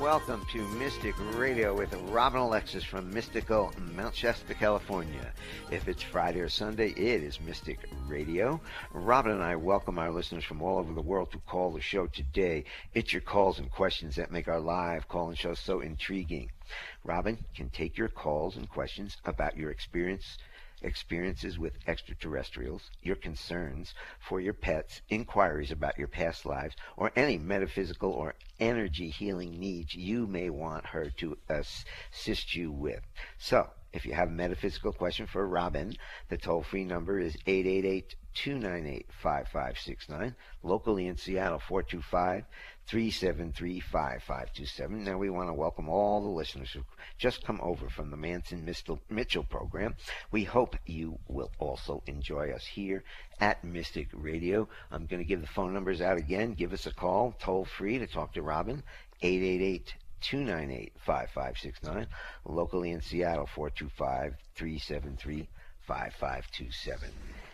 Welcome to Mystic Radio with Robin Alexis from mystical Mount Shasta, California. If it's Friday or Sunday, it is Mystic Radio. Robin and I welcome our listeners from all over the world to call the show today. It's your calls and questions that make our live call-in show so intriguing. Robin can take your calls and questions about your experience experiences with extraterrestrials, your concerns for your pets, inquiries about your past lives, or any metaphysical or energy healing needs you may want her to assist you with. So, if you have a metaphysical question for Robin, the toll free number is 888 298 5569. Locally in Seattle, 425 373 5527. Now, we want to welcome all the listeners who just come over from the Manson Mitchell program. We hope you will also enjoy us here at Mystic Radio. I'm going to give the phone numbers out again. Give us a call, toll free to talk to Robin, 888 298 5569. Locally in Seattle, 425 373 5527.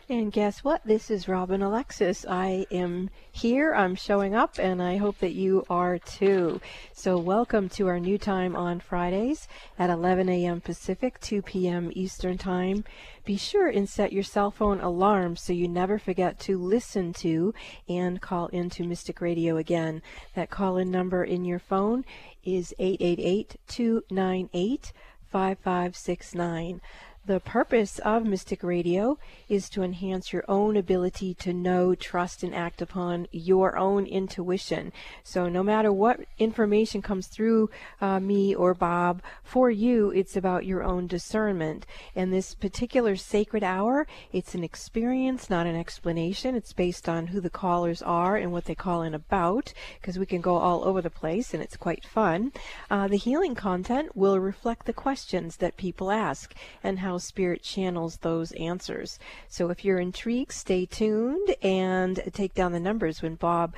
And guess what? This is Robin Alexis. I am here, I'm showing up, and I hope that you are too. So, welcome to our new time on Fridays at 11 a.m. Pacific, 2 p.m. Eastern Time. Be sure and set your cell phone alarm so you never forget to listen to and call into Mystic Radio again. That call in number in your phone is 888 298 5569. The purpose of Mystic Radio is to enhance your own ability to know, trust, and act upon your own intuition. So, no matter what information comes through uh, me or Bob, for you, it's about your own discernment. And this particular sacred hour, it's an experience, not an explanation. It's based on who the callers are and what they call in about, because we can go all over the place and it's quite fun. Uh, the healing content will reflect the questions that people ask and how Spirit channels those answers. So if you're intrigued, stay tuned and take down the numbers when Bob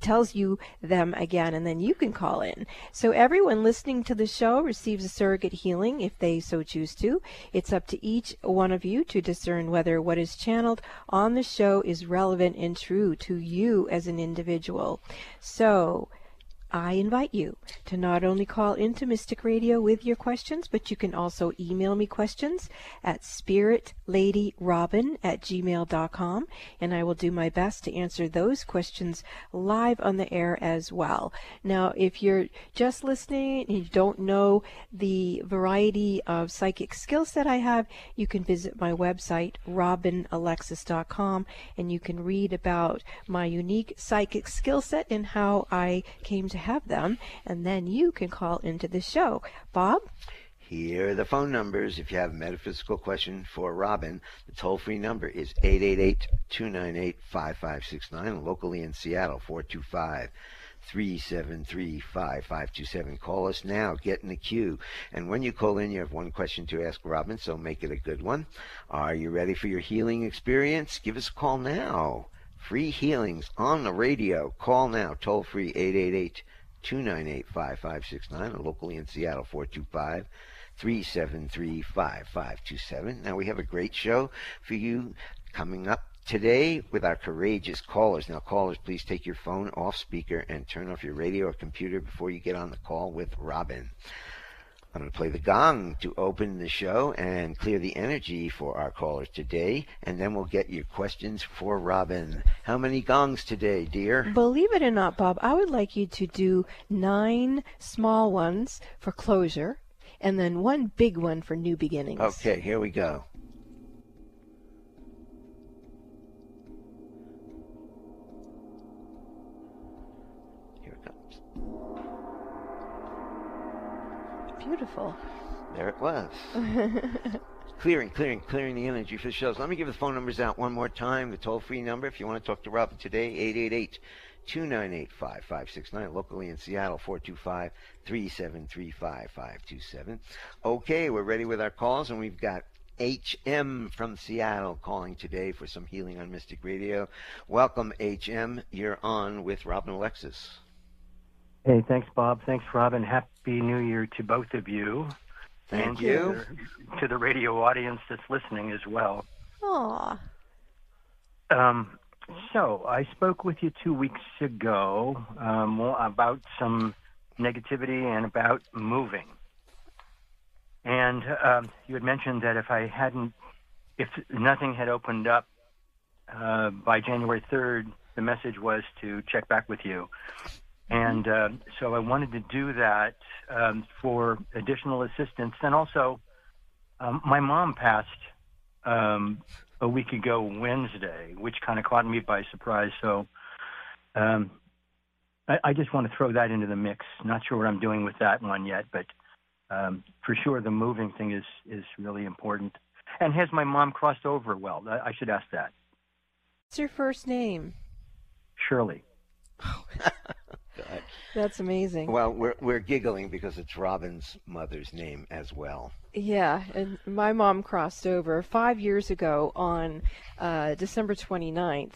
tells you them again, and then you can call in. So everyone listening to the show receives a surrogate healing if they so choose to. It's up to each one of you to discern whether what is channeled on the show is relevant and true to you as an individual. So, I invite you to not only call into Mystic Radio with your questions, but you can also email me questions at spiritladyrobin at gmail.com, and I will do my best to answer those questions live on the air as well. Now, if you're just listening and you don't know the variety of psychic skills that I have, you can visit my website, robinalexis.com, and you can read about my unique psychic skill set and how I came to have them, and then you can call into the show. Bob? Here are the phone numbers. If you have a metaphysical question for Robin, the toll free number is 888 298 5569. Locally in Seattle, 425 373 5527. Call us now. Get in the queue. And when you call in, you have one question to ask Robin, so make it a good one. Are you ready for your healing experience? Give us a call now. Free healings on the radio. Call now. Toll free 888 298 5569 or locally in Seattle 425 373 5527. Now we have a great show for you coming up today with our courageous callers. Now, callers, please take your phone off speaker and turn off your radio or computer before you get on the call with Robin. I'm going to play the gong to open the show and clear the energy for our callers today, and then we'll get your questions for Robin. How many gongs today, dear? Believe it or not, Bob, I would like you to do nine small ones for closure, and then one big one for new beginnings. Okay, here we go. Beautiful. There it was. clearing, clearing, clearing the energy for the shows. Let me give the phone numbers out one more time. The toll free number, if you want to talk to Robin today, 888 298 5569. Locally in Seattle, 425 373 5527. Okay, we're ready with our calls, and we've got HM from Seattle calling today for some healing on Mystic Radio. Welcome, HM. You're on with Robin Alexis. Hey, thanks, Bob. Thanks, Robin. Happy New Year to both of you. Thank and you. To the, to the, radio audience that's listening as well. Aww. Um, so I spoke with you two weeks ago um, about some negativity and about moving. And um, you had mentioned that if I hadn't, if nothing had opened up uh, by January 3rd, the message was to check back with you. And uh, so I wanted to do that um, for additional assistance. And also, um, my mom passed um, a week ago Wednesday, which kind of caught me by surprise. So um, I, I, just want to throw that into the mix. Not sure what I'm doing with that one yet, but um, for sure the moving thing is is really important. And has my mom crossed over well? I, I should ask that. What's your first name? Shirley. That's amazing. Well, we're we're giggling because it's Robin's mother's name as well. Yeah, and my mom crossed over five years ago on uh, December 29th.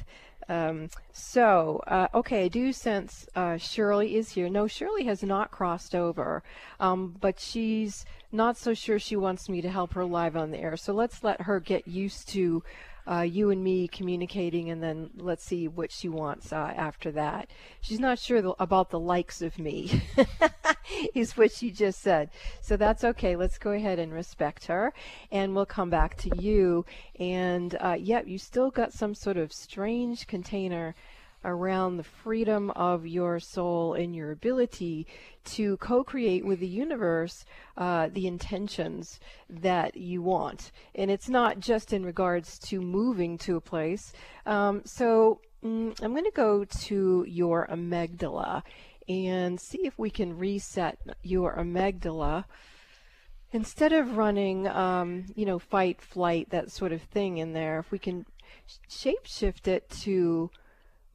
Um, so, uh, okay, I do sense uh, Shirley is here. No, Shirley has not crossed over, um, but she's not so sure she wants me to help her live on the air. So let's let her get used to uh, you and me communicating, and then let's see what she wants uh, after that. She's not sure about the likes of me, is what she just said. So that's okay. Let's go ahead and respect her, and we'll come back to you. And uh, yeah, you still got some sort of strange container around the freedom of your soul and your ability to co create with the universe uh, the intentions that you want. And it's not just in regards to moving to a place. Um, so mm, I'm going to go to your amygdala and see if we can reset your amygdala instead of running, um, you know, fight, flight, that sort of thing in there, if we can shapeshift it to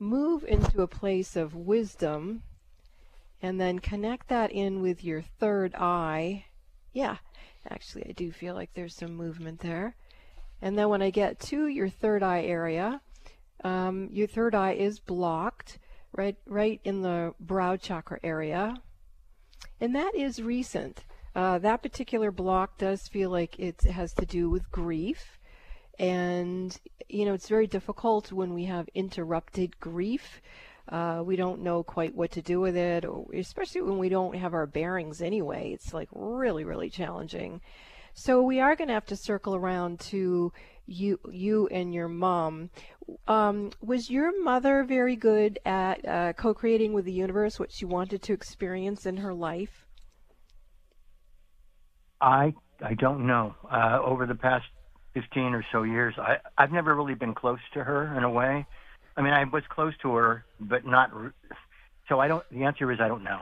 move into a place of wisdom and then connect that in with your third eye. Yeah, actually, I do feel like there's some movement there. And then when I get to your third eye area, um, your third eye is blocked right, right in the brow chakra area. And that is recent. Uh, that particular block does feel like it has to do with grief. And, you know, it's very difficult when we have interrupted grief. Uh, we don't know quite what to do with it, especially when we don't have our bearings anyway. It's like really, really challenging. So we are going to have to circle around to you, you and your mom. Um, was your mother very good at uh, co-creating with the universe what she wanted to experience in her life? I I don't know. Uh, over the past 15 or so years. I, I've never really been close to her in a way. I mean, I was close to her, but not. So I don't. The answer is I don't know.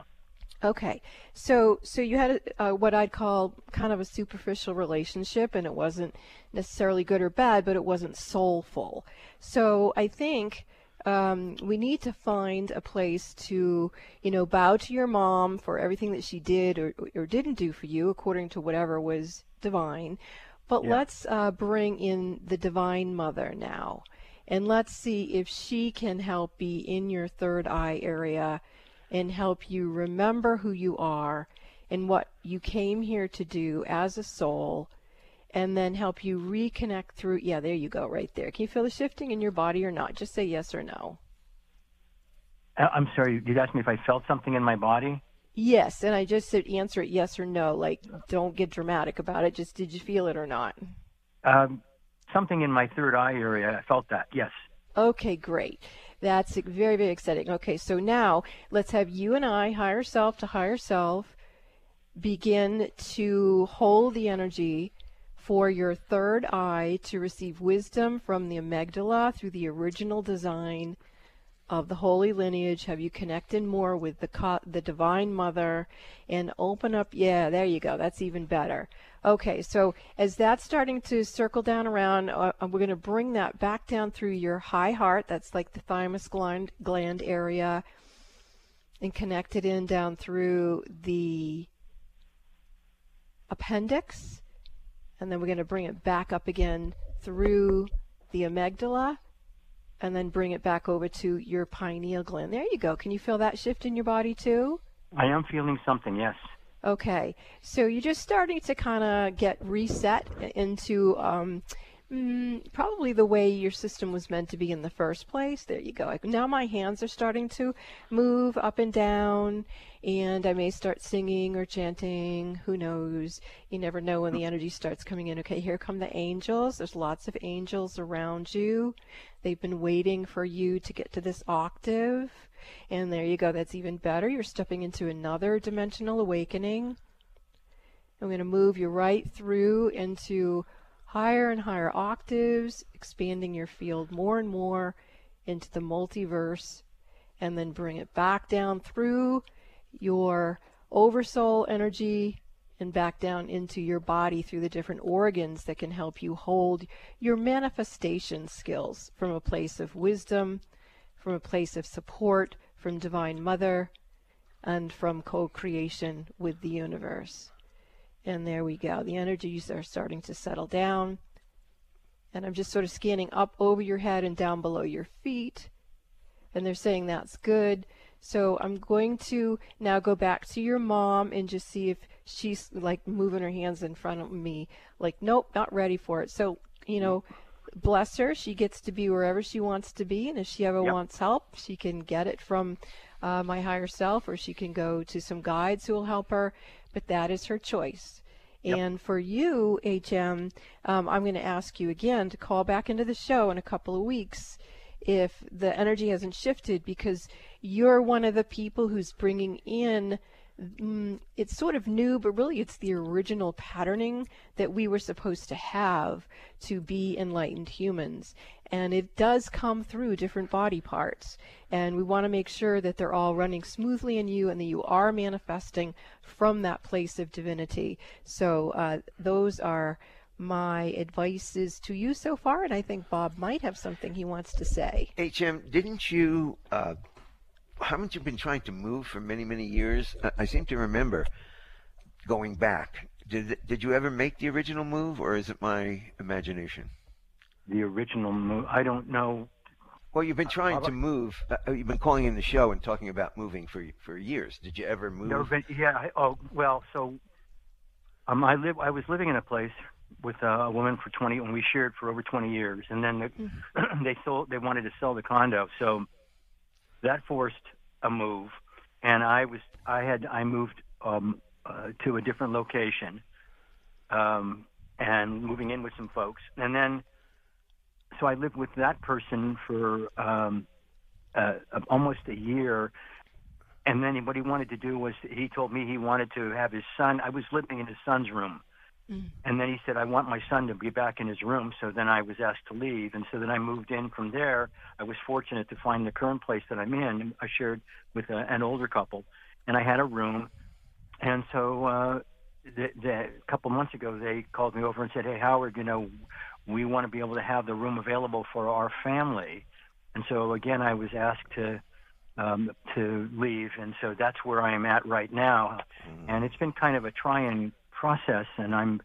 Okay, so so you had a, uh, what I'd call kind of a superficial relationship, and it wasn't necessarily good or bad, but it wasn't soulful. So I think um, we need to find a place to, you know, bow to your mom for everything that she did or, or didn't do for you, according to whatever was divine. But yeah. let's uh, bring in the Divine Mother now. And let's see if she can help be in your third eye area and help you remember who you are and what you came here to do as a soul and then help you reconnect through yeah there you go right there can you feel the shifting in your body or not just say yes or no uh, i'm sorry you asked me if i felt something in my body Yes, and I just said answer it yes or no. Like, don't get dramatic about it. Just did you feel it or not? Um, something in my third eye area. I felt that. Yes. Okay, great. That's very, very exciting. Okay, so now let's have you and I, higher self to higher self, begin to hold the energy for your third eye to receive wisdom from the amygdala through the original design of the holy lineage? Have you connected more with the the Divine Mother and open up? Yeah, there you go. That's even better. Okay, so as that's starting to circle down around, uh, uh we're going to bring that back down through your high heart. That's like the thymus gland, gland area, and connect it in down through the appendix. And then we're going to bring it back up again through the amygdala and then bring it back over to your pineal gland. There you go. Can you feel that shift in your body too? I am feeling something, yes. Okay. So you're just starting to kind of get reset into um, Mm, probably the way your system was meant to be in the first place. There you go. Like, now my hands are starting to move up and down, and I may start singing or chanting. Who knows? You never know when the energy starts coming in. Okay, here come the angels. There's lots of angels around you. They've been waiting for you to get to this octave. And there you go. That's even better. You're stepping into another dimensional awakening. I'm going to move you right through into higher and higher octaves, expanding your field more and more into the multiverse, and then bring it back down through your oversoul energy and back down into your body through the different organs that can help you hold your manifestation skills from a place of wisdom, from a place of support from Divine Mother, and from co creation with the universe. And there we go. The energies are starting to settle down. And I'm just sort of scanning up over your head and down below your feet. And they're saying that's good. So I'm going to now go back to your mom and just see if she's like moving her hands in front of me. Like, nope, not ready for it. So, you know, bless her. She gets to be wherever she wants to be. And if she ever Yep. wants help, she can get it from uh, my higher self or she can go to some guides who will help her. But that is her choice. Yep. And for you, HM, um, I'm going to ask you again to call back into the show in a couple of weeks if the energy hasn't shifted because you're one of the people who's bringing in mm, it's sort of new but really it's the original patterning that we were supposed to have to be enlightened humans and it does come through different body parts and we want to make sure that they're all running smoothly in you and that you are manifesting from that place of divinity so uh, those are my advices to you so far, and I think Bob might have something he wants to say. HM, didn't you? Uh, haven't you been trying to move for many, many years? I, I seem to remember going back. Did did you ever make the original move, or is it my imagination? The original move. I don't know. Well, you've been trying I'll- to move. Uh, you've been calling in the show and talking about moving for for years. Did you ever move? Yeah. I, oh well. So, um, I live. I was living in a place with uh, a woman for 20, and we shared for over 20 years. And then the, they sold. They wanted to sell the condo, so that forced a move. And I was. I had. I moved um, uh, to a different location, um, and moving in with some folks. And then, so I lived with that person for um, uh, almost a year and then what he wanted to do was he told me he wanted to have his son i was living in his son's room Mm. and then he said i want my son to be back in his room. So then i was asked to leave. And so then i moved in from there. I was fortunate to find the current place that i'm in i shared with a, an older couple. And i had a room. And so uh the, the, a couple months ago they called me over and said hey howard you know we want to be able to have the room available for our family. And so again i was asked to um, to leave, and so that's where I am at right now. And it's been kind of a trying process, and I'm,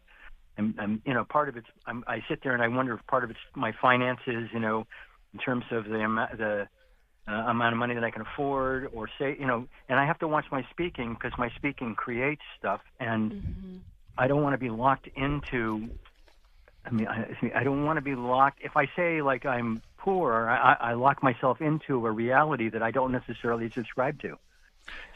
I'm, I'm you know, part of it's I'm, I sit there and I wonder if part of it's my finances, you know, in terms of the amount the uh, amount of money that I can afford, or say, you know, and I have to watch my speaking because my speaking creates stuff, and Mhm. I don't want to be locked into. I mean, I, I don't want to be locked. If I say like I'm poor, I I lock myself into a reality that I don't necessarily subscribe to.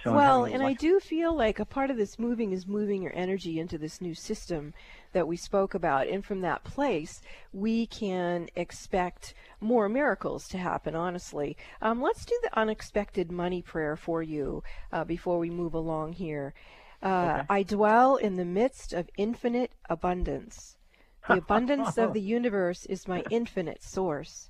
So well, and I do feel like a part of this moving is moving your energy into this new system that we spoke about. And from that place, we can expect more miracles to happen, honestly. Um, let's do the unexpected money prayer for you uh, before we move along here. Uh, Okay. I dwell in the midst of infinite abundance. The abundance of the universe is my infinite source.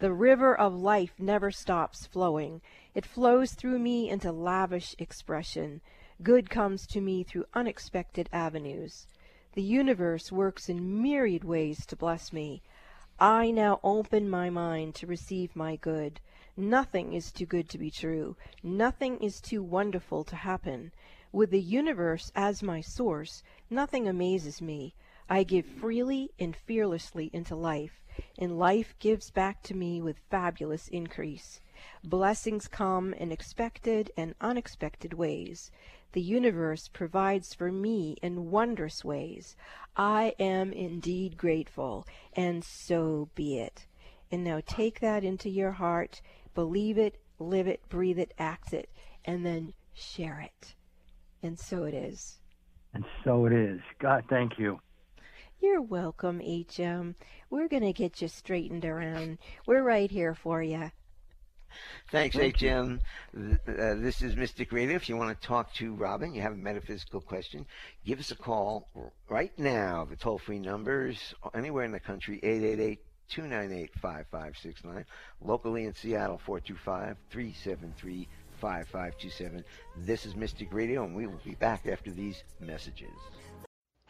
The river of life never stops flowing. It flows through me into lavish expression. Good comes to me through unexpected avenues. The universe works in myriad ways to bless me. I now open my mind to receive my good. Nothing is too good to be true. Nothing is too wonderful to happen. With the universe as my source, nothing amazes me. I give freely and fearlessly into life, and life gives back to me with fabulous increase. Blessings come in expected and unexpected ways. the universe provides for me in wondrous ways. I am indeed grateful, and so be it. And now take that into your heart, believe it, live it, breathe it, act it, and then share it. And so it is. And so it is. God, thank you. You're welcome, HM. We're going to get you straightened around. We're right here for you. Thanks, HM. Uh, this is Mystic Radio. If you want to talk to Robin, you have a metaphysical question, give us a call right now. The toll free numbers anywhere in the country 888 298 5569. Locally in Seattle 425 373 5527. This is Mystic Radio, and we will be back after these messages.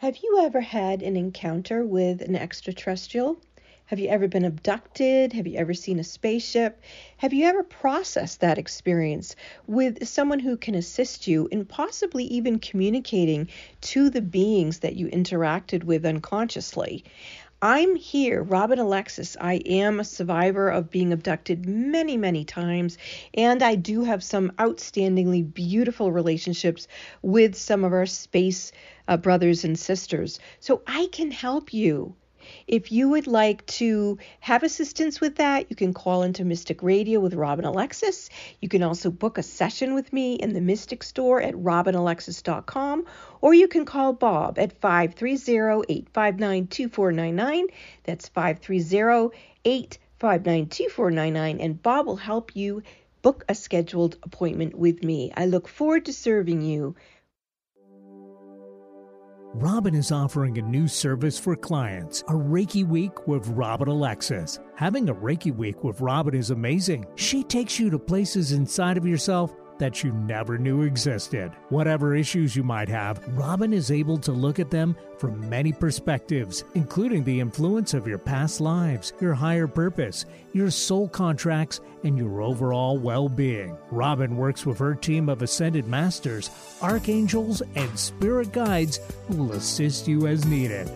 Have you ever had an encounter with an extraterrestrial? Have you ever been abducted? Have you ever seen a spaceship? Have you ever processed that experience with someone who can assist you in possibly even communicating to the beings that you interacted with unconsciously? I'm here, Robin Alexis. I am a survivor of being abducted many, many times, and I do have some outstandingly beautiful relationships with some of our space uh, brothers and sisters. So I can help you. If you would like to have assistance with that, you can call into Mystic Radio with Robin Alexis. You can also book a session with me in the Mystic Store at robinalexis.com, or you can call Bob at 530 859 2499. That's 530 859 2499, and Bob will help you book a scheduled appointment with me. I look forward to serving you. Robin is offering a new service for clients, a Reiki Week with Robin Alexis. Having a Reiki Week with Robin is amazing. She takes you to places inside of yourself that you never knew existed. Whatever issues you might have, Robin is able to look at them from many perspectives, including the influence of your past lives, your higher purpose, your soul contracts, and your overall well being. Robin works with her team of ascended masters, archangels, and spirit guides who will assist you as needed.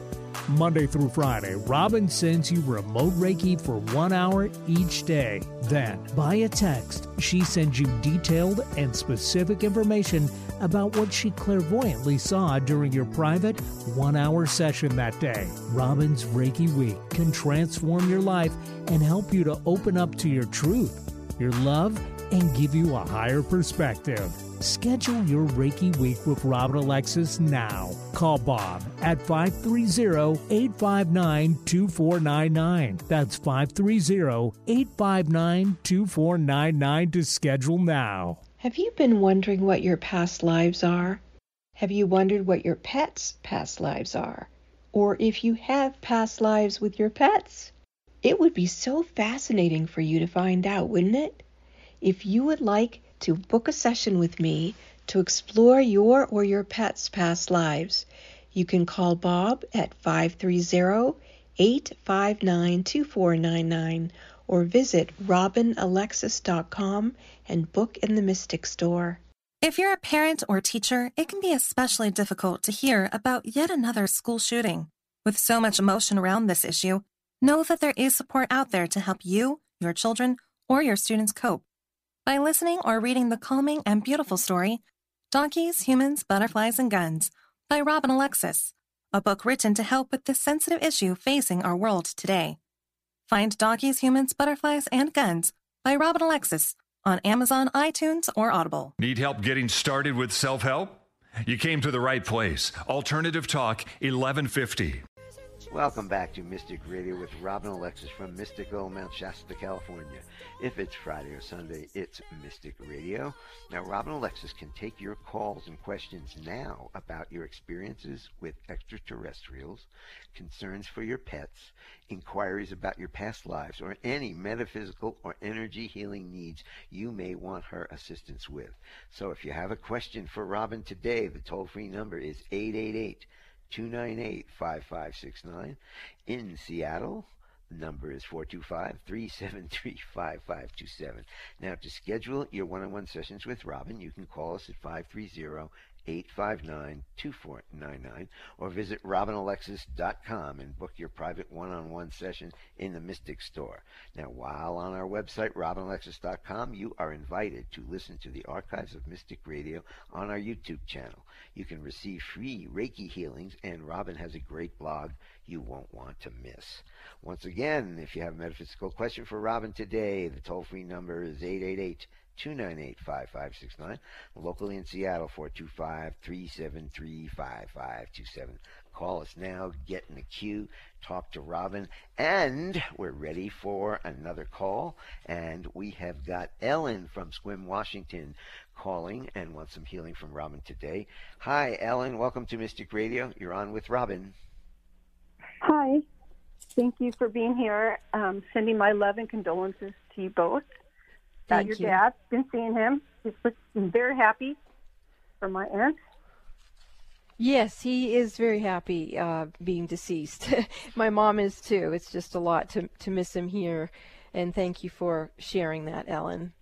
Monday through Friday, Robin sends you remote Reiki for one hour each day. Then, by a text, she sends you detailed and specific information about what she clairvoyantly saw during your private one hour session that day. Robin's Reiki Week can transform your life and help you to open up to your truth, your love, and give you a higher perspective. Schedule your Reiki week with Robin Alexis now. Call Bob at 530-859-2499. That's 530-859-2499 to schedule now. Have you been wondering what your past lives are? Have you wondered what your pets' past lives are? Or if you have past lives with your pets? It would be so fascinating for you to find out, wouldn't it? If you would like to book a session with me to explore your or your pet's past lives, you can call Bob at 530 859 2499 or visit robinalexis.com and book in the Mystic Store. If you're a parent or teacher, it can be especially difficult to hear about yet another school shooting. With so much emotion around this issue, know that there is support out there to help you, your children, or your students cope by listening or reading the calming and beautiful story, Donkeys, Humans, Butterflies, and Guns by Robin Alexis, a book written to help with the sensitive issue facing our world today. Find Donkeys, Humans, Butterflies, and Guns by Robin Alexis on Amazon, iTunes, or Audible. Need help getting started with self help? You came to the right place. Alternative Talk 1150. Welcome back to Mystic Radio with Robin Alexis from Mystical Mount Shasta, California. If it's Friday or Sunday, it's Mystic Radio. Now, Robin Alexis can take your calls and questions now about your experiences with extraterrestrials, concerns for your pets, inquiries about your past lives, or any metaphysical or energy healing needs you may want her assistance with. So if you have a question for Robin today, the toll free number is 888- 298 5569. In Seattle, the number is 425 373 5527. Now, to schedule your one on one sessions with Robin, you can call us at 530 859 2499 or visit robinalexis.com and book your private one on one session in the Mystic Store. Now, while on our website, robinalexis.com, you are invited to listen to the archives of Mystic Radio on our YouTube channel. You can receive free Reiki healings, and Robin has a great blog you won't want to miss. Once again, if you have a metaphysical question for Robin today, the toll free number is 888 298 5569. Locally in Seattle, 425 373 5527. Call us now, get in the queue, talk to Robin, and we're ready for another call. And we have got Ellen from Sequim, Washington calling and wants some healing from Robin today. Hi, Ellen. Welcome to Mystic Radio. You're on with Robin. Hi. Thank you for being here. Um, sending my love and condolences to you both. About Thank your you. dad. Been seeing him. He's very happy for my aunt. Yes, he is very happy uh, being deceased. My mom is too. It's just a lot to to miss him here, and thank you for sharing that, Ellen.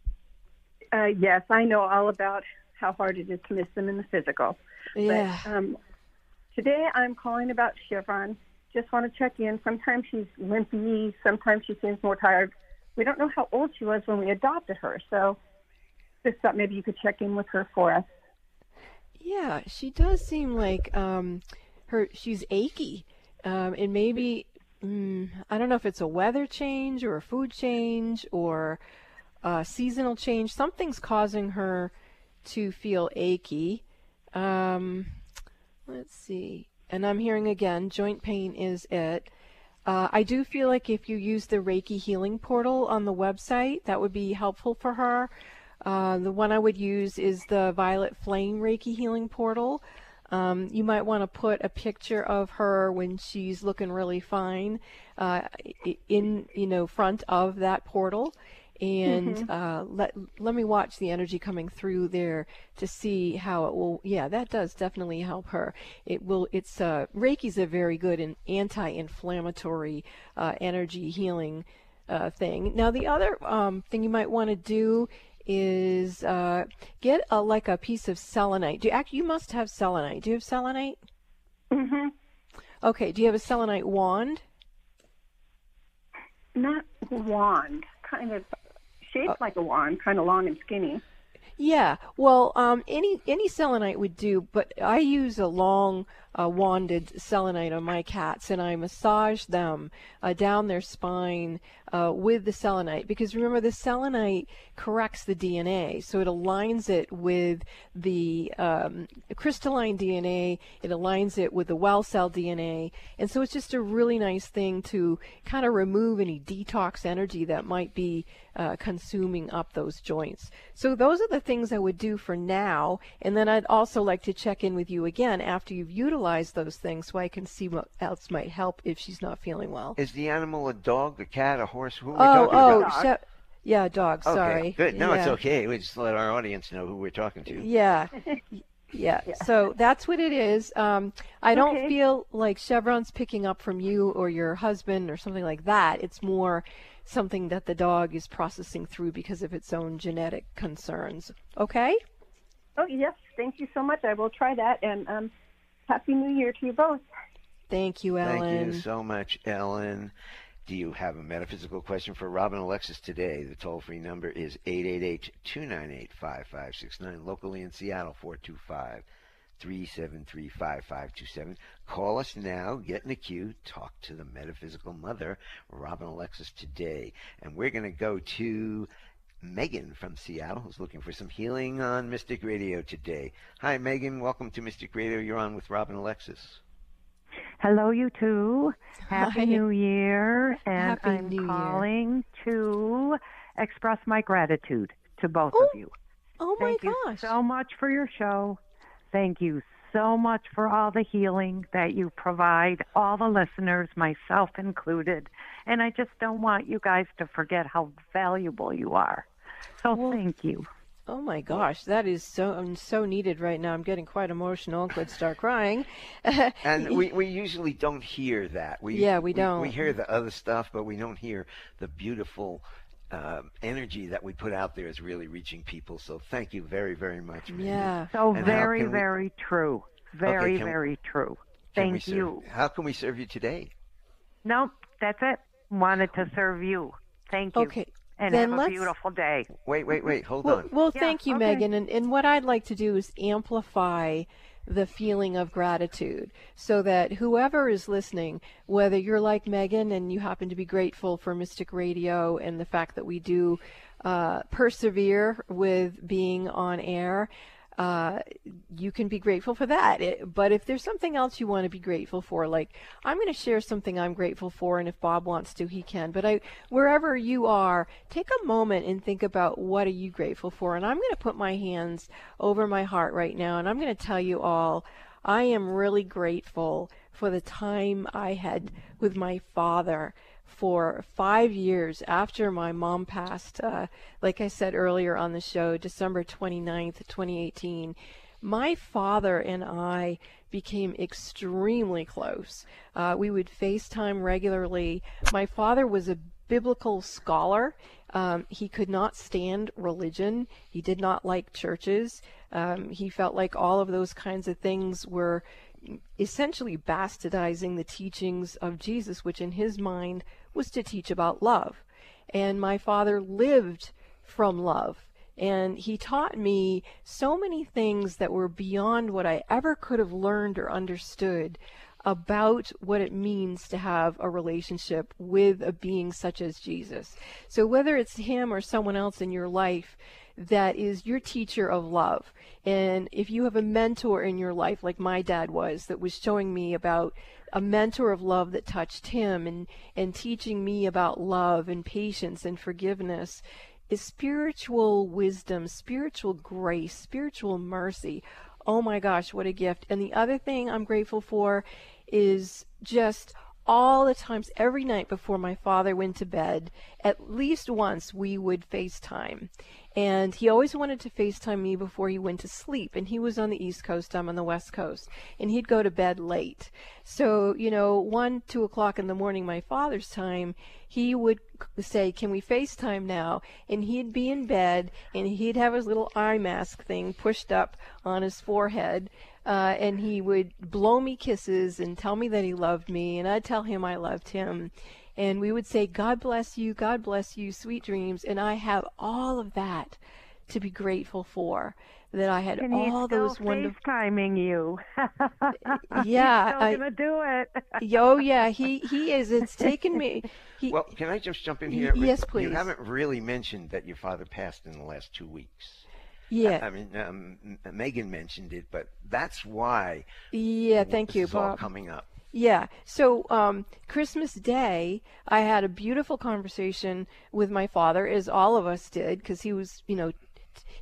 Uh, yes, I know all about how hard it is to miss them in the physical. Yeah. But um, today I'm calling about Chevron. Just want to check in. Sometimes she's limpy. Sometimes she seems more tired. We don't know how old she was when we adopted her, so just thought maybe you could check in with her for us. Yeah, she does seem like um, her. She's achy, um, and maybe mm, I don't know if it's a weather change or a food change or a seasonal change. Something's causing her to feel achy. Um, let's see. And I'm hearing again, joint pain is it. Uh, I do feel like if you use the Reiki healing portal on the website, that would be helpful for her. Uh, the one I would use is the Violet Flame Reiki healing portal. Um, you might want to put a picture of her when she's looking really fine uh, in you know front of that portal, and uh, let let me watch the energy coming through there to see how it will. Yeah, that does definitely help her. It will. It's uh, Reiki's a very good and anti-inflammatory uh, energy healing uh, thing. Now, the other um, thing you might want to do is uh, get a like a piece of selenite. Do you, actually you must have selenite? Do you have selenite? Mm-hmm. Okay. Do you have a selenite wand? Not wand, kind of shaped like a wand, kind of long and skinny. Yeah. Well, um, any any selenite would do, but I use a long uh, wanded selenite on my cats, and I massage them uh, down their spine uh, with the selenite because remember the selenite corrects the DNA, so it aligns it with the um, crystalline DNA, it aligns it with the well cell DNA, and so it's just a really nice thing to kind of remove any detox energy that might be uh, consuming up those joints. So those are the things I would do for now, and then I'd also like to check in with you again after you've utilized those things so I can see what else might help if she's not feeling well. Is the animal a dog, a cat, a horse? Who are we Oh, talking oh, about? she- yeah, dog. Okay, Sorry. good. No, it's okay. We just let our audience know who we're talking to. Yeah. Yeah. So that's what it is. Um, I don't Okay. feel like Chevron's picking up from you or your husband or something like that. It's more something that the dog is processing through because of its own genetic concerns. Okay? Oh yes, thank you so much. I will try that, and um, happy New Year to you both. Thank you, Ellen. Thank you so much, Ellen. Do you have a metaphysical question for Robin Alexis today? The toll free number is 888 298 5569. Locally in Seattle, 425 373 5527. Call us now, get in the queue, talk to the metaphysical mother, Robin Alexis, today. And we're going to go to Megan from Seattle, who's looking for some healing on Mystic Radio today. Hi, Megan. Welcome to Mystic Radio. You're on with Robin Alexis. Hello, you two. Happy Hi. New Year. And Happy I'm New Year. calling to express my gratitude to both Oh, of you. Oh my gosh. Thank you gosh. so much for your show. Thank you so much for all the healing that you provide, all the listeners, myself included. And I just don't want you guys to forget how valuable you are. So Well, thank you. Oh my gosh, that is so um, so needed right now. I'm getting quite emotional. Could start crying. And we, we usually don't hear that. We Yeah, we don't. We, hear the other stuff, but we don't hear the beautiful uh, energy that we put out there is really reaching people. So thank you very, very much. Mandy. Yeah. So And how very, can we- very true. Very, can we- very true. Thank serve- you. How can we serve you today? No, that's it. Wanted to serve you. Thank you. Okay. And then have a let's- beautiful day. Wait, wait, wait. Hold Well, on. well Yeah, thank you, okay. Megan. And, and what I'd like to do is amplify the feeling of gratitude. So that whoever is listening, whether you're like Megan and you happen to be grateful for Mystic Radio and the fact that we do uh, persevere with being on air, uh, you can be grateful for that. It, but if there's something else you want to be grateful for, like I'm going to share something I'm grateful for, and if Bob wants to, he can. But I, wherever you are, take a moment and think about what are you grateful for. And I'm going to put my hands over my heart right now, and I'm going to tell you all, I am really grateful for the time I had with my father for five years after my mom passed, uh, like I said earlier on the show, December 29th, 2018, my father and I became extremely close. Uh, we would FaceTime regularly. My father was a biblical scholar. Um, he could not stand religion. He did not like churches. Um, he felt like all of those kinds of things were essentially bastardizing the teachings of Jesus, which in his mind was to teach about love. And my father lived from love. And he taught me so many things that were beyond what I ever could have learned or understood about what it means to have a relationship with a being such as Jesus. So whether it's him or someone else in your life that is your teacher of love, and if you have a mentor in your life like my dad was that was showing me about a mentor of love that touched him and and teaching me about love and patience and forgiveness is spiritual wisdom, spiritual grace, spiritual mercy. Oh my gosh, what a gift. And the other thing I'm grateful for is just all the times, every night before my father went to bed, at least once we would FaceTime. And he always wanted to FaceTime me before he went to sleep. And he was on the East Coast, I'm on the West Coast. And he'd go to bed late. So, you know, one, two o'clock in the morning, my father's time, he would say, Can we FaceTime now? And he'd be in bed and he'd have his little eye mask thing pushed up on his forehead. Uh, and he would blow me kisses and tell me that he loved me, and I'd tell him I loved him. And we would say, God bless you, God bless you, sweet dreams. And I have all of that to be grateful for. That I had And he's all still those wonderful. FaceTiming you. Yeah, he's I- gonna do it. Oh yeah, he he is. It's taken me. He, Well, can I just jump in Y- here? yes, please. You haven't really mentioned that your father passed in the last two weeks. Yeah, I mean, um, Megan mentioned it, but that's why yeah. Thank you, Bob. coming up. Yeah. So um, Christmas Day, I had a beautiful conversation with my father, as all of us did, because he was, you know,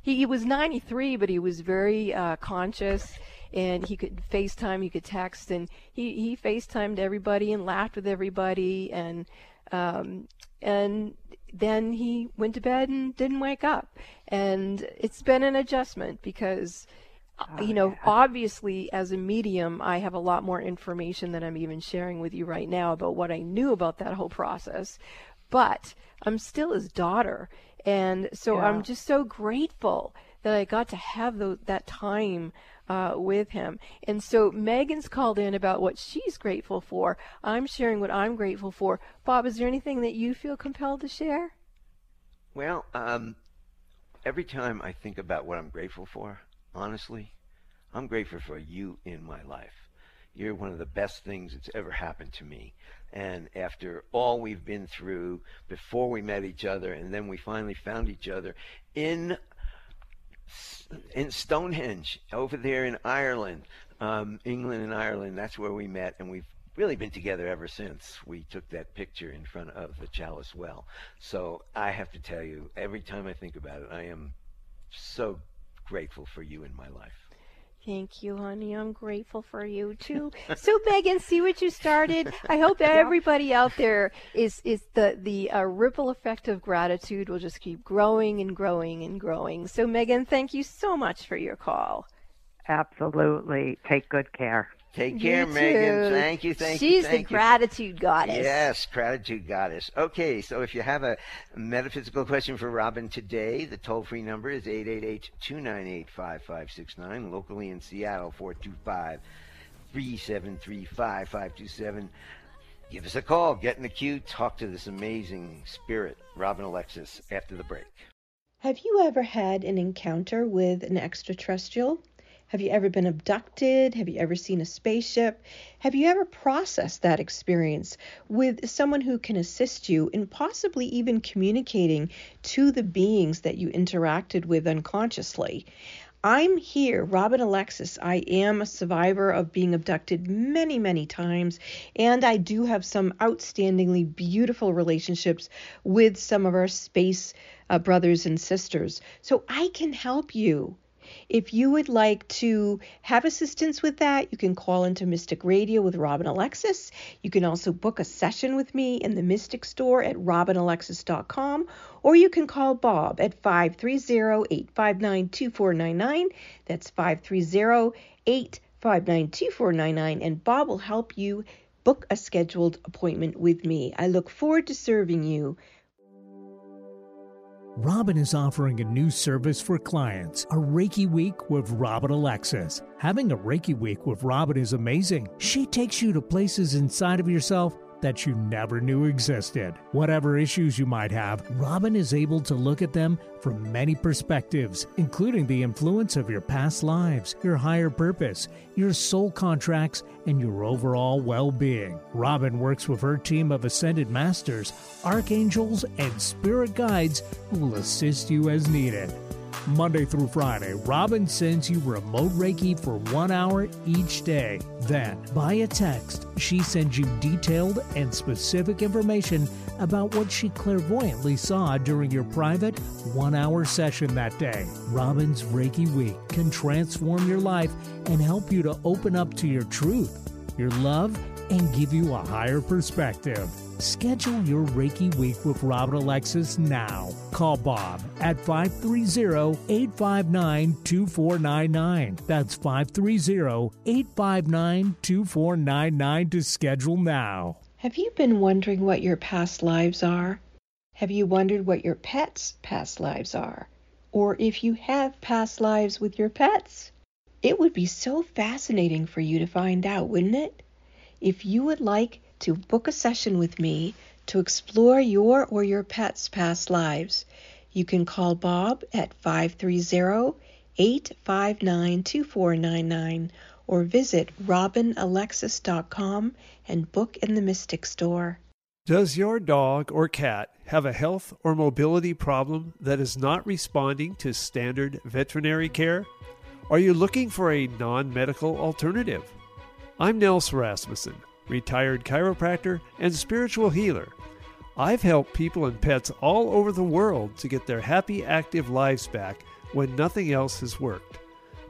he, he was 93, but he was very uh, conscious, and he could FaceTime, he could text, and he he FaceTimed everybody and laughed with everybody, and um, and then he went to bed and didn't wake up, and it's been an adjustment because uh, you know, obviously, as a medium, I have a lot more information than I'm even sharing with you right now about what I knew about that whole process. But I'm still his daughter. And so Yeah. I'm just so grateful that I got to have that time uh, with him. And so Megan's called in about what she's grateful for. I'm sharing what I'm grateful for. Bob, is there anything that you feel compelled to share? Well, um, every time I think about what I'm grateful for, honestly, I'm grateful for you in my life. You're one of the best things that's ever happened to me. And after all we've been through before we met each other, and then we finally found each other in in Stonehenge over there in Ireland, um, England and Ireland. That's where we met, and we've really been together ever since we took that picture in front of the Chalice Well. So I have to tell you, every time I think about it, I am so grateful for you in my life. Thank you, honey. I'm grateful for you too. So, Megan, see what you started. I hope everybody out there is is the the uh, ripple effect of gratitude will just keep growing and growing and growing. So, Megan, thank you so much for your call. Absolutely. Take good care. Take care, You Megan. too. Thank you, thank you, She's the you. gratitude goddess. Yes, gratitude goddess. Okay, so if you have a metaphysical question for Robin today, the toll free number is 888 298 5569. Locally in Seattle, 425 373 5527. Give us a call, get in the queue, talk to this amazing spirit, Robin Alexis, after the break. Have you ever had an encounter with an extraterrestrial? Have you ever been abducted? Have you ever seen a spaceship? Have you ever processed that experience with someone who can assist you in possibly even communicating to the beings that you interacted with unconsciously? I'm here, Robin Alexis. I am a survivor of being abducted many, many times, and I do have some outstandingly beautiful relationships with some of our space uh, brothers and sisters. So I can help you. If you would like to have assistance with that, you can call into Mystic Radio with Robin Alexis. You can also book a session with me in the Mystic Store at robinalexis.com, or you can call Bob at 530-859-2499. That's 530-859-2499, and Bob will help you book a scheduled appointment with me. I look forward to serving you. Robin is offering a new service for clients, a Reiki Week with Robin Alexis. Having a Reiki Week with Robin is amazing. She takes you to places inside of yourself that you never knew existed. Whatever issues you might have, Robin is able to look at them from many perspectives, including the influence of your past lives, your higher purpose, your soul contracts, and your overall well being. Robin works with her team of ascended masters, archangels, and spirit guides who will assist you as needed. Monday through Friday, Robin sends you remote Reiki for one hour each day. Then, via text, she sends you detailed and specific information about what she clairvoyantly saw during your private one hour session that day. Robin's Reiki Week can transform your life and help you to open up to your truth, your love, and give you a higher perspective. Schedule your Reiki week with Robin Alexis now. Call Bob at 530 859 2499. That's 530 859 2499 to schedule now. Have you been wondering what your past lives are? Have you wondered what your pets' past lives are? Or if you have past lives with your pets? It would be so fascinating for you to find out, wouldn't it? If you would like to book a session with me to explore your or your pet's past lives, you can call Bob at 530 859 2499 or visit robinalexis.com and book in the Mystic Store. Does your dog or cat have a health or mobility problem that is not responding to standard veterinary care? Are you looking for a non medical alternative? I'm Nels Rasmussen, retired chiropractor and spiritual healer. I've helped people and pets all over the world to get their happy, active lives back when nothing else has worked.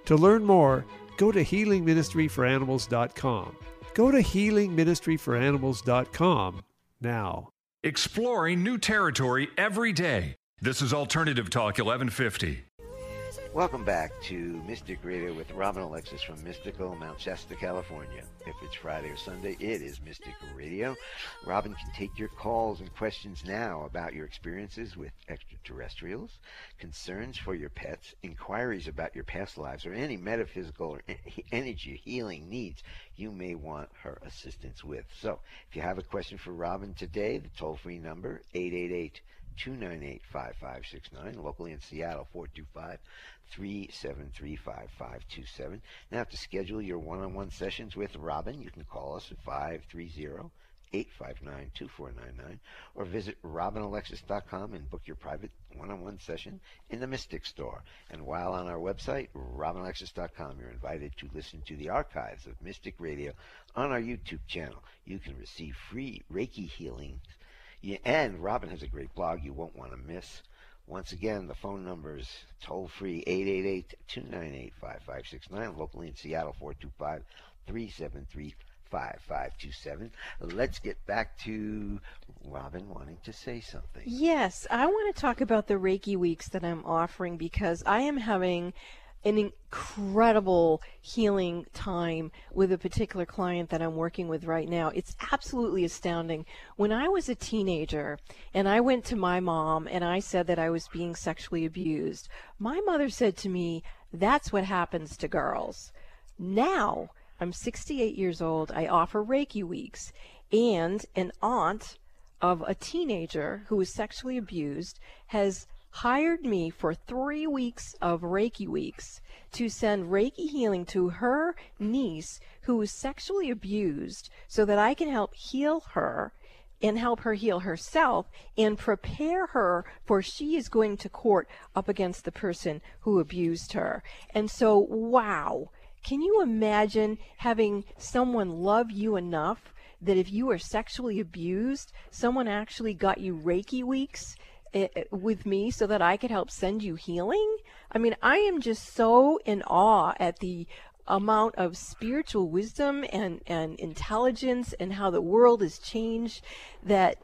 To learn more, go to healingministryforanimals.com. Go to healingministryforanimals.com now. Exploring new territory every day. This is Alternative Talk 1150. Welcome back to Mystic Radio with Robin Alexis from Mystical Mount Shasta, California. If it's Friday or Sunday, it is Mystic Radio. Robin can take your calls and questions now about your experiences with extraterrestrials, concerns for your pets, inquiries about your past lives, or any metaphysical or energy healing needs you may want her assistance with. So, if you have a question for Robin today, the toll-free number 888 298 5569, locally in Seattle 425 373 5527. Now, to schedule your one on one sessions with Robin, you can call us at 530 859 2499 or visit robinalexis.com and book your private one on one session in the Mystic Store. And while on our website, robinalexis.com, you're invited to listen to the archives of Mystic Radio on our YouTube channel. You can receive free Reiki healings and Robin has a great blog you won't want to miss. Once again, the phone number is toll free 888 298 5569, locally in Seattle 425 373 5527. Let's get back to Robin wanting to say something. Yes, I want to talk about the Reiki weeks that I'm offering because I am having an incredible healing time with a particular client that I'm working with right now. It's absolutely astounding. When I was a teenager and I went to my mom and I said that I was being sexually abused, my mother said to me, That's what happens to girls. Now, I'm 68 years old. I offer Reiki weeks, and an aunt of a teenager who was sexually abused has hired me for three weeks of Reiki weeks to send Reiki healing to her niece who was sexually abused so that I can help heal her and help her heal herself and prepare her for she is going to court up against the person who abused her. And so, wow. Can you imagine having someone love you enough that if you were sexually abused, someone actually got you Reiki weeks With me so that I could help send you healing? I mean, I am just so in awe at the amount of spiritual wisdom and, and intelligence and how the world has changed that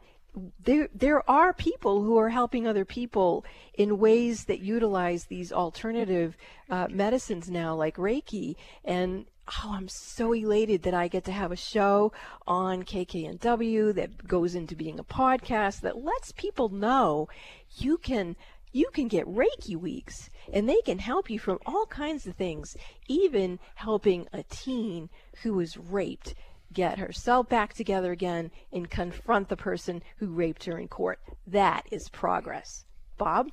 there there are people who are helping other people in ways that utilize these alternative uh, medicines now, like Reiki, and oh, I'm so elated that I get to have a show on KKNW that goes into being a podcast that lets people know you can you can get Reiki weeks and they can help you from all kinds of things, even helping a teen who was raped get herself back together again and confront the person who raped her in court. That is progress. Bob?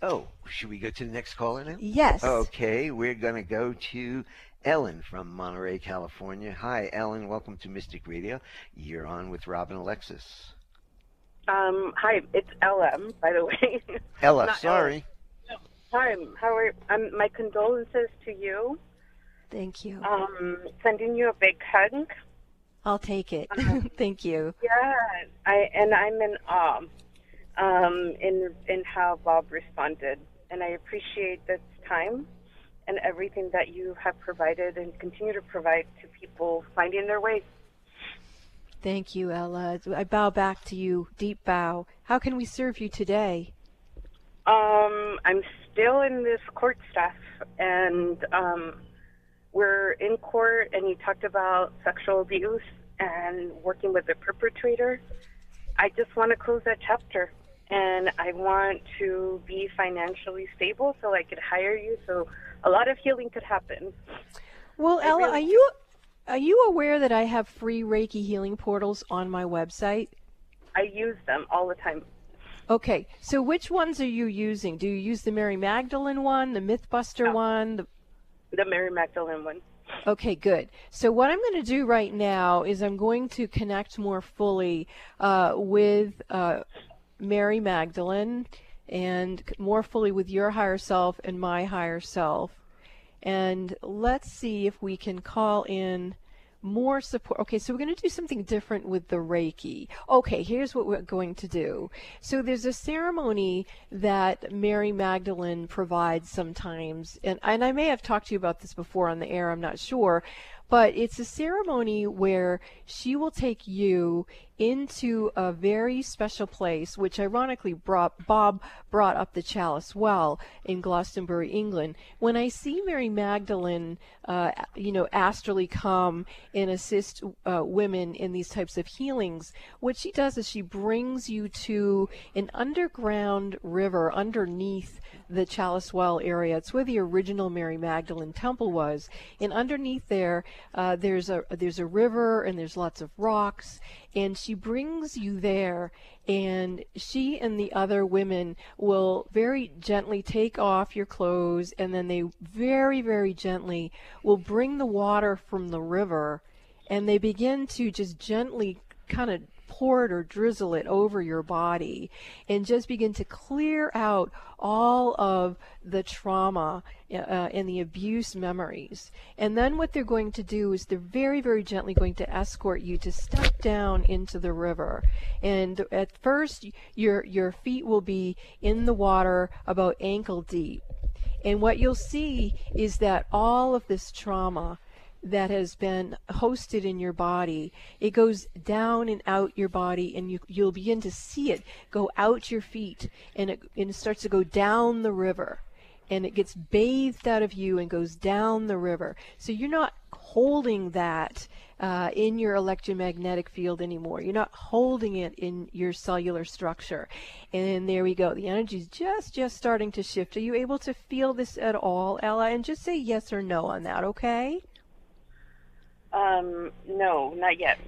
Oh, should we go to the next caller now? Yes. Okay, we're going to go to Ellen from Monterey, California. Hi, Ellen. Welcome to Mystic Radio. You're on with Robin Alexis. Um, hi, it's Ella, by the way. Ella, Not sorry. Ella. Hi, how are um, my condolences to you. Thank you. Um, sending you a big hug. I'll take it. Uh-huh. Thank you. Yeah, I and I'm in awe um, in in how Bob responded, and I appreciate this time and everything that you have provided and continue to provide to people finding their way. Thank you, Ella. I bow back to you, deep bow. How can we serve you today? Um, I'm still in this court stuff, and um, we're in court, and you talked about sexual abuse and working with the perpetrator. I just want to close that chapter and I want to be financially stable so I could hire you so a lot of healing could happen. Well, Ella, really... are you are you aware that I have free Reiki healing portals on my website? I use them all the time. Okay, so which ones are you using? Do you use the Mary Magdalene one, the Mythbuster no. one, the the Mary Magdalene one? Okay, good. So what I'm going to do right now is I'm going to connect more fully uh, with uh, Mary Magdalene and more fully with your higher self and my higher self. And let's see if we can call in more support. Okay, so we're going to do something different with the Reiki. Okay, here's what we're going to do. So there's a ceremony that Mary Magdalene provides sometimes, and, and I may have talked to you about this before on the air, I'm not sure, but it's a ceremony where she will take you into a very special place, which ironically brought, Bob brought up the chalice well in Glastonbury, England. When I see Mary Magdalene, uh, you know, astrally come and assist uh, women in these types of healings, what she does is she brings you to an underground river underneath the Chalice Well area. It's where the original Mary Magdalene temple was, and underneath there, uh, there's a there's a river and there's lots of rocks, and she brings you there and she and the other women will very gently take off your clothes and then they very very gently will bring the water from the river and they begin to just gently kind of pour it or drizzle it over your body and just begin to clear out all of the trauma uh, and the abuse memories. And then what they're going to do is they're very, very gently going to escort you to step down into the river. And at first, your, your feet will be in the water about ankle deep. And what you'll see is that all of this trauma that has been hosted in your body. It goes down and out your body, and you, you'll begin to see it go out your feet, and it, and it starts to go down the river. and it gets bathed out of you and goes down the river. So you're not holding that uh, in your electromagnetic field anymore. You're not holding it in your cellular structure. And there we go. The energy's just just starting to shift. Are you able to feel this at all, Ella? And just say yes or no on that, okay? Um, no, not yet.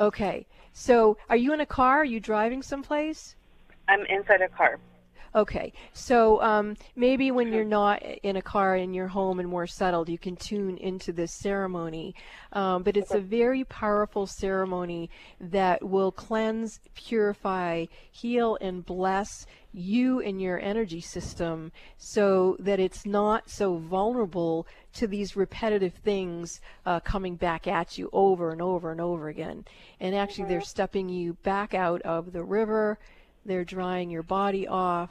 Okay. So, are you in a car? Are you driving someplace? I'm inside a car. Okay, so um, maybe when you're not in a car in your home and more settled, you can tune into this ceremony. Um, but it's a very powerful ceremony that will cleanse, purify, heal, and bless you and your energy system so that it's not so vulnerable to these repetitive things uh, coming back at you over and over and over again. And actually, they're stepping you back out of the river. They're drying your body off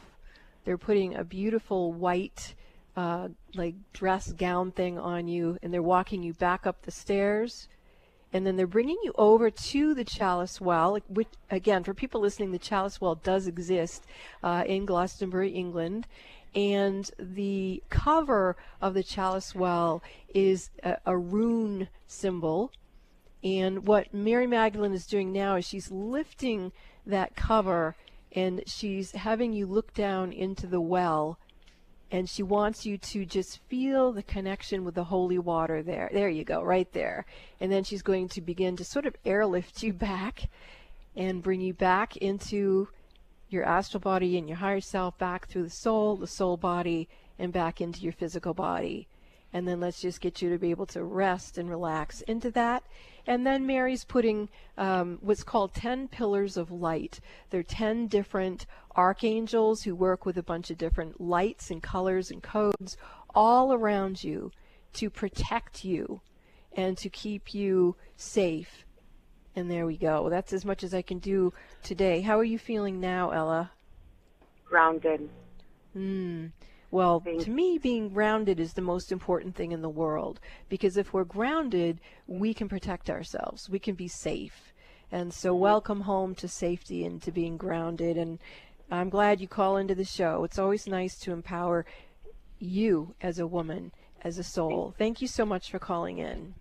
they're putting a beautiful white, uh, like dress gown thing on you, and they're walking you back up the stairs. And then they're bringing you over to the Chalice Well, which, again, for people listening, the Chalice Well does exist uh, in Glastonbury, England. And the cover of the Chalice Well is a, a rune symbol. And what Mary Magdalene is doing now is she's lifting that cover and she's having you look down into the well and she wants you to just feel the connection with the holy water there. There you go, right there. And then she's going to begin to sort of airlift you back and bring you back into your astral body and your higher self, back through the soul, the soul body, and back into your physical body. And then let's just get you to be able to rest and relax into that. And then Mary's putting um, what's called 10 pillars of light. They're 10 different archangels who work with a bunch of different lights and colors and codes all around you to protect you and to keep you safe. And there we go. That's as much as I can do today. How are you feeling now, Ella? Grounded. Hmm. Well, to me, being grounded is the most important thing in the world because if we're grounded, we can protect ourselves. We can be safe. And so, mm-hmm. welcome home to safety and to being grounded. And I'm glad you call into the show. It's always nice to empower you as a woman, as a soul. Thank you so much for calling in.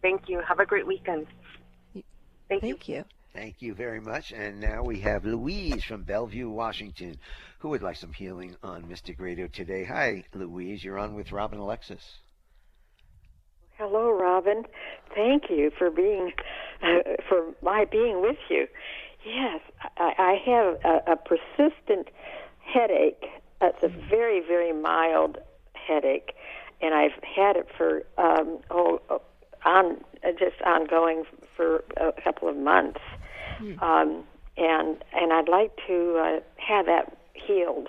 Thank you. Have a great weekend. Thank, Thank you. you. Thank you very much. And now we have Louise from Bellevue, Washington, who would like some healing on Mystic Radio today. Hi, Louise. You're on with Robin Alexis. Hello, Robin. Thank you for being uh, for my being with you. Yes, I, I have a, a persistent headache. It's a very, very mild headache, and I've had it for um, oh, on just ongoing for a couple of months. Hmm. Um, and and I'd like to uh, have that healed.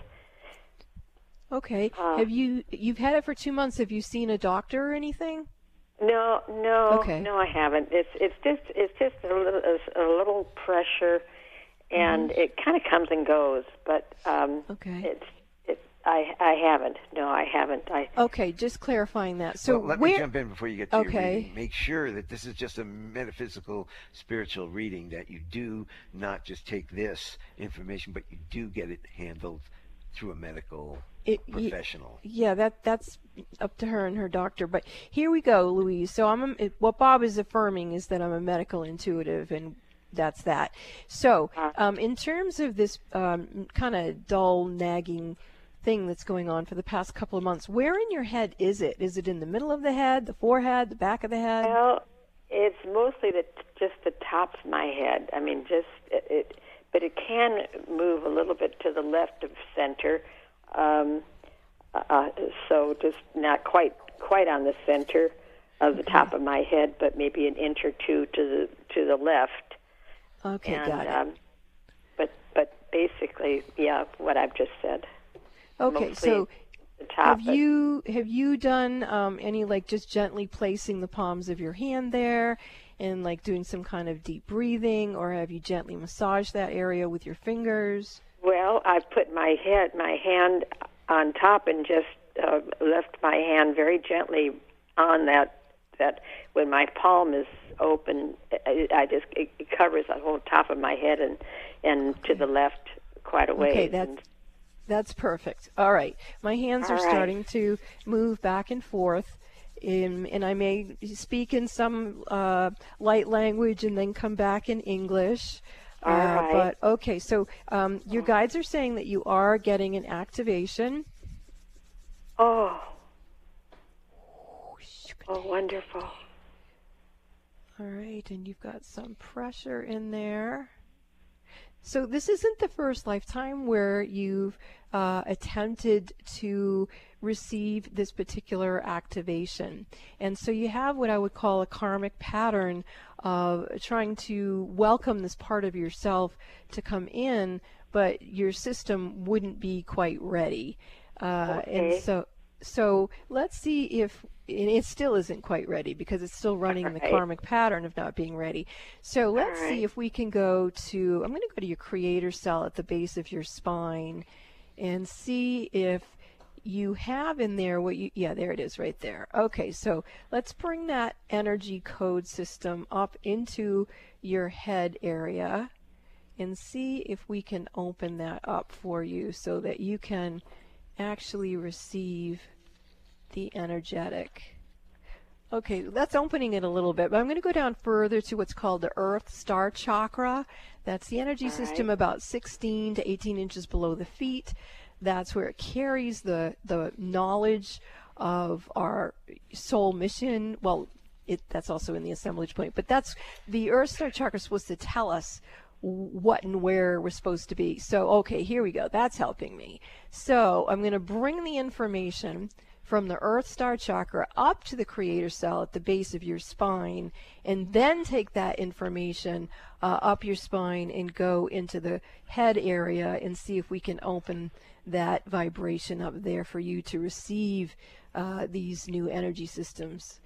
Okay. Uh, have you you've had it for two months? Have you seen a doctor or anything? No, no, okay. no, I haven't. It's it's just it's just a little a, little pressure, and mm-hmm. it kind of comes and goes. But um, okay, it's I I haven't. No, I haven't. I Okay, just clarifying that. So well, let where... me jump in before you get to okay. your reading. Make sure that this is just a metaphysical, spiritual reading. That you do not just take this information, but you do get it handled through a medical it, professional. Yeah, that that's up to her and her doctor. But here we go, Louise. So I'm a, what Bob is affirming is that I'm a medical intuitive, and that's that. So uh-huh. um, in terms of this um, kind of dull, nagging thing that's going on for the past couple of months. Where in your head is it? Is it in the middle of the head, the forehead, the back of the head? Well, it's mostly the just the top of my head. I mean, just it, it but it can move a little bit to the left of center. Um, uh, so just not quite quite on the center of the okay. top of my head, but maybe an inch or two to the to the left. Okay, and, got it. Um, but but basically, yeah, what I've just said. Okay, so have you have you done um, any like just gently placing the palms of your hand there, and like doing some kind of deep breathing, or have you gently massaged that area with your fingers? Well, I've put my head, my hand on top, and just uh, left my hand very gently on that. That when my palm is open, I, I just it, covers the whole top of my head and and okay. to the left quite a ways. Okay, that's That's perfect. All right. My hands All are right. starting to move back and forth. In, and I may speak in some uh, light language and then come back in English. All Uh, right. But okay, so um, your guides are saying that you are getting an activation. Oh. Oh, wonderful. All right, and you've got some pressure in there. So this isn't the first lifetime where you've uh, attempted to receive this particular activation. And so you have what I would call a karmic pattern of trying to welcome this part of yourself to come in, but your system wouldn't be quite ready. Uh, Okay. And so, so let's see if it still isn't quite ready because it's still running the karmic pattern of not being ready. So let's right. see if we can go to, I'm going to go to your creator cell at the base of your spine and see if you have in there what you, yeah, there it is right there. Okay, so let's bring that energy code system up into your head area and see if we can open that up for you so that you can actually receive the energetic. Okay, that's opening it a little bit, but I'm going to go down further to what's called the Earth Star Chakra. That's the energy system about 16 to 18 inches below the feet. That's where it carries the, the knowledge of our soul mission. Well, it, that's also in the assemblage point, but that's the Earth Star Chakra is supposed to tell us what and where we're supposed to be. So, okay, here we go. That's helping me. So, I'm going to bring the information from the Earth Star Chakra up to the Creator Cell at the base of your spine, and then take that information uh, up your spine and go into the head area and see if we can open that vibration up there for you to receive uh, these new energy systems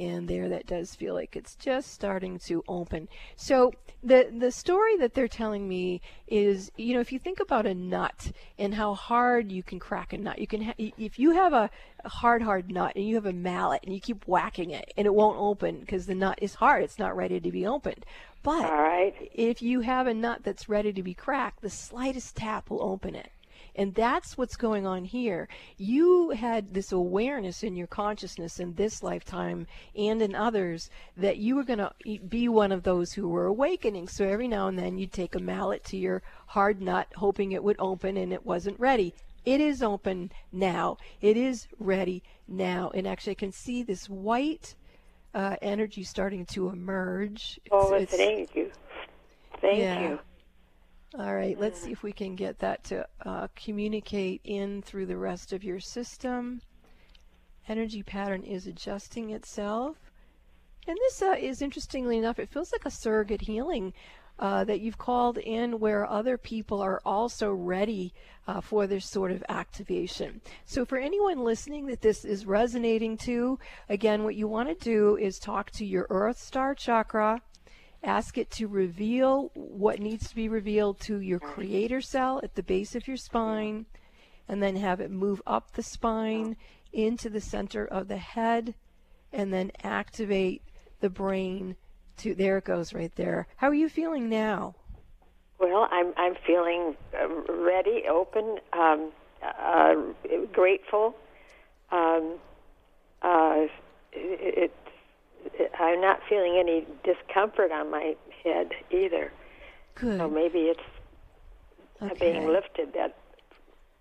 and there that does feel like it's just starting to open. So the the story that they're telling me is you know if you think about a nut and how hard you can crack a nut you can ha- if you have a, a hard hard nut and you have a mallet and you keep whacking it and it won't open because the nut is hard it's not ready to be opened. But All right. if you have a nut that's ready to be cracked the slightest tap will open it and that's what's going on here. You had this awareness in your consciousness in this lifetime and in others that you were going to be one of those who were awakening. So every now and then you'd take a mallet to your hard nut, hoping it would open, and it wasn't ready. It is open now. It is ready now. And actually, I can see this white uh, energy starting to emerge. Oh, It's- it's- thank you. Thank Yeah. you. All right, let's see if we can get that to uh, communicate in through the rest of your system. Energy pattern is adjusting itself. And this uh, is interestingly enough, it feels like a surrogate healing uh, that you've called in where other people are also ready uh, for this sort of activation. So, for anyone listening that this is resonating to, again, what you want to do is talk to your Earth Star chakra ask it to reveal what needs to be revealed to your creator cell at the base of your spine, and then have it move up the spine into the center of the head, and then activate the brain to there it goes right there. How are you feeling now? Well, I'm I'm feeling uh, ready, open, um, uh, grateful. Um, uh, it, it, I'm not feeling any discomfort on my head either. Good. So maybe it's Okay. being lifted that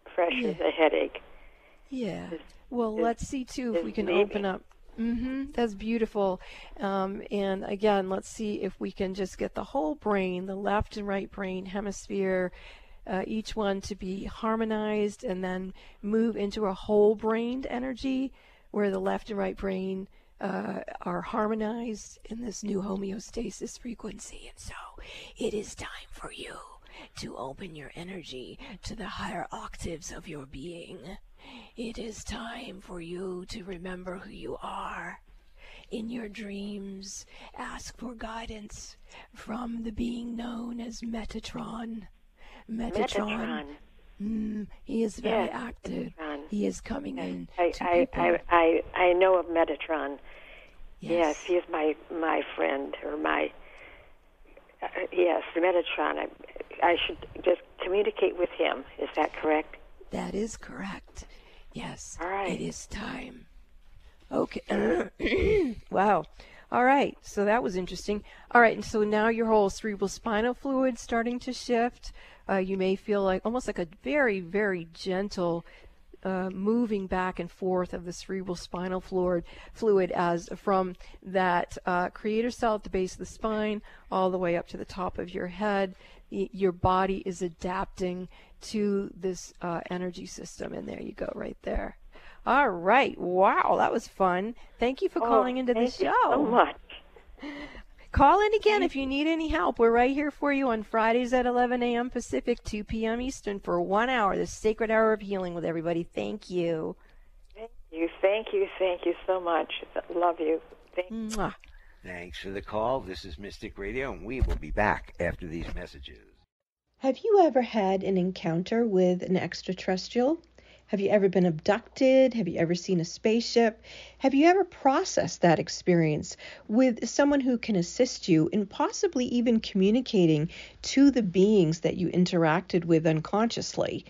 pressure, the headache. Yeah. Well, is- let's see too if we can leaving. open up. Mm-hmm. That's beautiful. Um, and again, let's see if we can just get the whole brain, the left and right brain hemisphere, uh, each one to be harmonized and then move into a whole brained energy where the left and right brain uh, are harmonized in this new homeostasis frequency. And so it is time for you to open your energy to the higher octaves of your being. It is time for you to remember who you are. In your dreams, ask for guidance from the being known as Metatron. Metatron. Metatron. Mm, he is very Yes, active. Metatron. He is coming in I, I. I, I, I know of Metatron. Yes. Yes, he is my my friend or my uh, yes, Metatron. I I should just communicate with him. Is that correct? That is correct. Yes. All right. It is time. Okay. wow. All right. So that was interesting. All right. And so now your whole cerebral spinal fluid starting to shift. Uh, you may feel like almost like a very, very gentle uh, moving back and forth of the cerebral spinal fluid, fluid as from that uh, creator cell at the base of the spine all the way up to the top of your head. Your body is adapting to this uh, energy system, and there you go, right there. All right, wow, that was fun. Thank you for Oh, calling into the thank show. you so much. Call in again if you need any help. We're right here for you on Fridays at 11 a.m. Pacific, 2 p.m. Eastern for one hour, the sacred hour of healing with everybody. Thank you. Thank you, thank you, thank you so much. Love you. Thank Mwah. Thanks for the call. This is Mystic Radio, and we will be back after these messages. Have you ever had an encounter with an extraterrestrial? Have you ever been abducted? Have you ever seen a spaceship? Have you ever processed that experience with someone who can assist you in possibly even communicating to the beings that you interacted with unconsciously?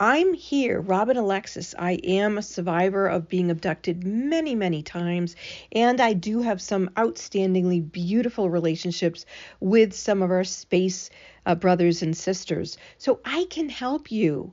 I'm here, Robin Alexis. I am a survivor of being abducted many, many times, and I do have some outstandingly beautiful relationships with some of our space uh, brothers and sisters. So I can help you.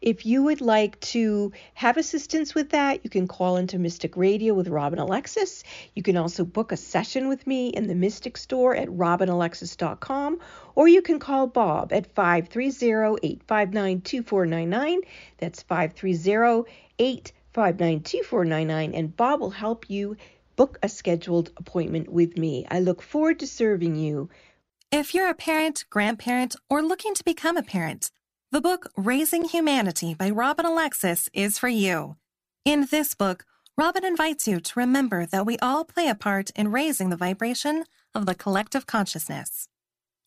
If you would like to have assistance with that, you can call into Mystic Radio with Robin Alexis. You can also book a session with me in the Mystic Store at robinalexis.com, or you can call Bob at 530-859-2499. That's 530-859-2499, and Bob will help you book a scheduled appointment with me. I look forward to serving you. If you're a parent, grandparent, or looking to become a parent, the book Raising Humanity by Robin Alexis is for you. In this book, Robin invites you to remember that we all play a part in raising the vibration of the collective consciousness.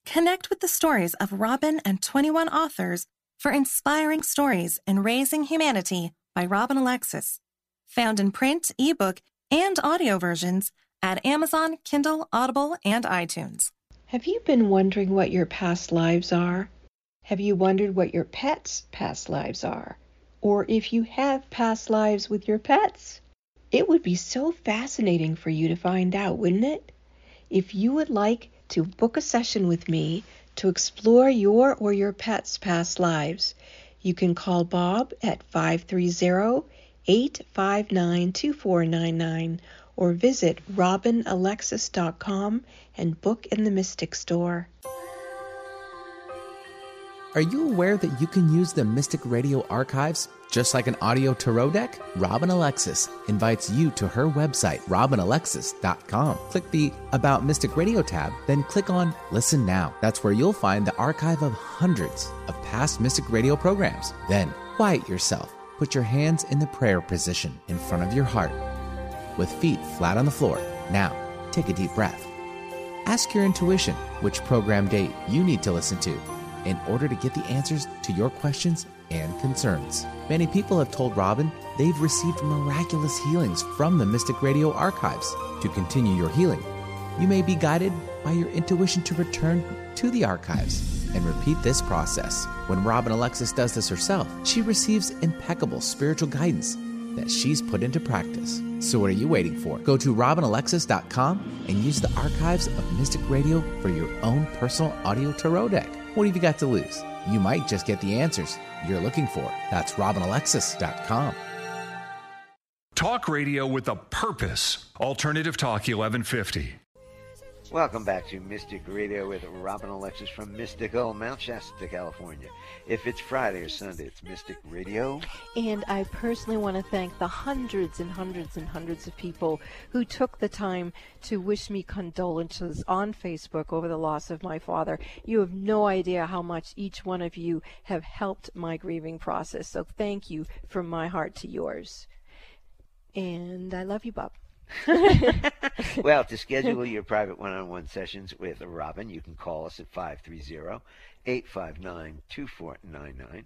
Connect with the stories of Robin and 21 authors for inspiring stories in Raising Humanity by Robin Alexis. Found in print, ebook, and audio versions at Amazon, Kindle, Audible, and iTunes. Have you been wondering what your past lives are? Have you wondered what your pets' past lives are? Or if you have past lives with your pets? It would be so fascinating for you to find out, wouldn't it? If you would like to book a session with me to explore your or your pet's past lives, you can call Bob at 530 859 2499 or visit robinalexis.com and book in the Mystic Store. Are you aware that you can use the Mystic Radio archives just like an audio tarot deck? Robin Alexis invites you to her website, robinalexis.com. Click the About Mystic Radio tab, then click on Listen Now. That's where you'll find the archive of hundreds of past Mystic Radio programs. Then quiet yourself. Put your hands in the prayer position in front of your heart with feet flat on the floor. Now, take a deep breath. Ask your intuition which program date you need to listen to in order to get the answers to your questions and concerns. Many people have told Robin they've received miraculous healings from the Mystic Radio archives. To continue your healing, you may be guided by your intuition to return to the archives and repeat this process. When Robin Alexis does this herself, she receives impeccable spiritual guidance that she's put into practice. So what are you waiting for? Go to robinalexis.com and use the archives of Mystic Radio for your own personal audio tarot deck. What have you got to lose? You might just get the answers you're looking for. That's robinalexis.com. Talk radio with a purpose. Alternative Talk 1150. Welcome back to Mystic Radio with Robin Alexis from Mystical, Mount Shasta, California. If it's Friday or Sunday, it's Mystic Radio. And I personally want to thank the hundreds and hundreds and hundreds of people who took the time to wish me condolences on Facebook over the loss of my father. You have no idea how much each one of you have helped my grieving process. So thank you from my heart to yours. And I love you, Bob. well, to schedule your private one-on-one sessions with Robin, you can call us at 530-859-2499,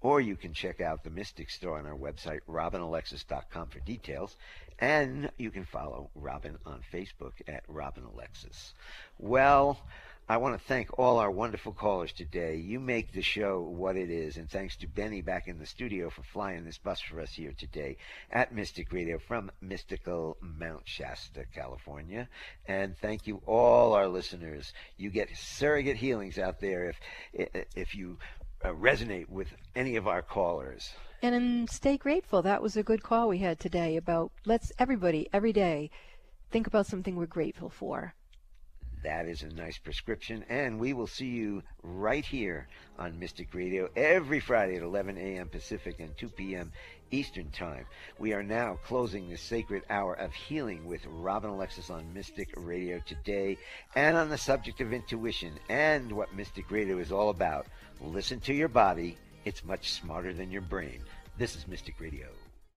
or you can check out the Mystic Store on our website, robinalexis.com for details, and you can follow Robin on Facebook at Robin Alexis. Well, I want to thank all our wonderful callers today. You make the show what it is, and thanks to Benny back in the studio for flying this bus for us here today at Mystic Radio from mystical Mount Shasta, California. And thank you all our listeners. You get surrogate healings out there if if you uh, resonate with any of our callers. And stay grateful. That was a good call we had today about let's everybody every day think about something we're grateful for. That is a nice prescription. And we will see you right here on Mystic Radio every Friday at 11 a.m. Pacific and 2 p.m. Eastern Time. We are now closing the sacred hour of healing with Robin Alexis on Mystic Radio today and on the subject of intuition and what Mystic Radio is all about. Listen to your body. It's much smarter than your brain. This is Mystic Radio.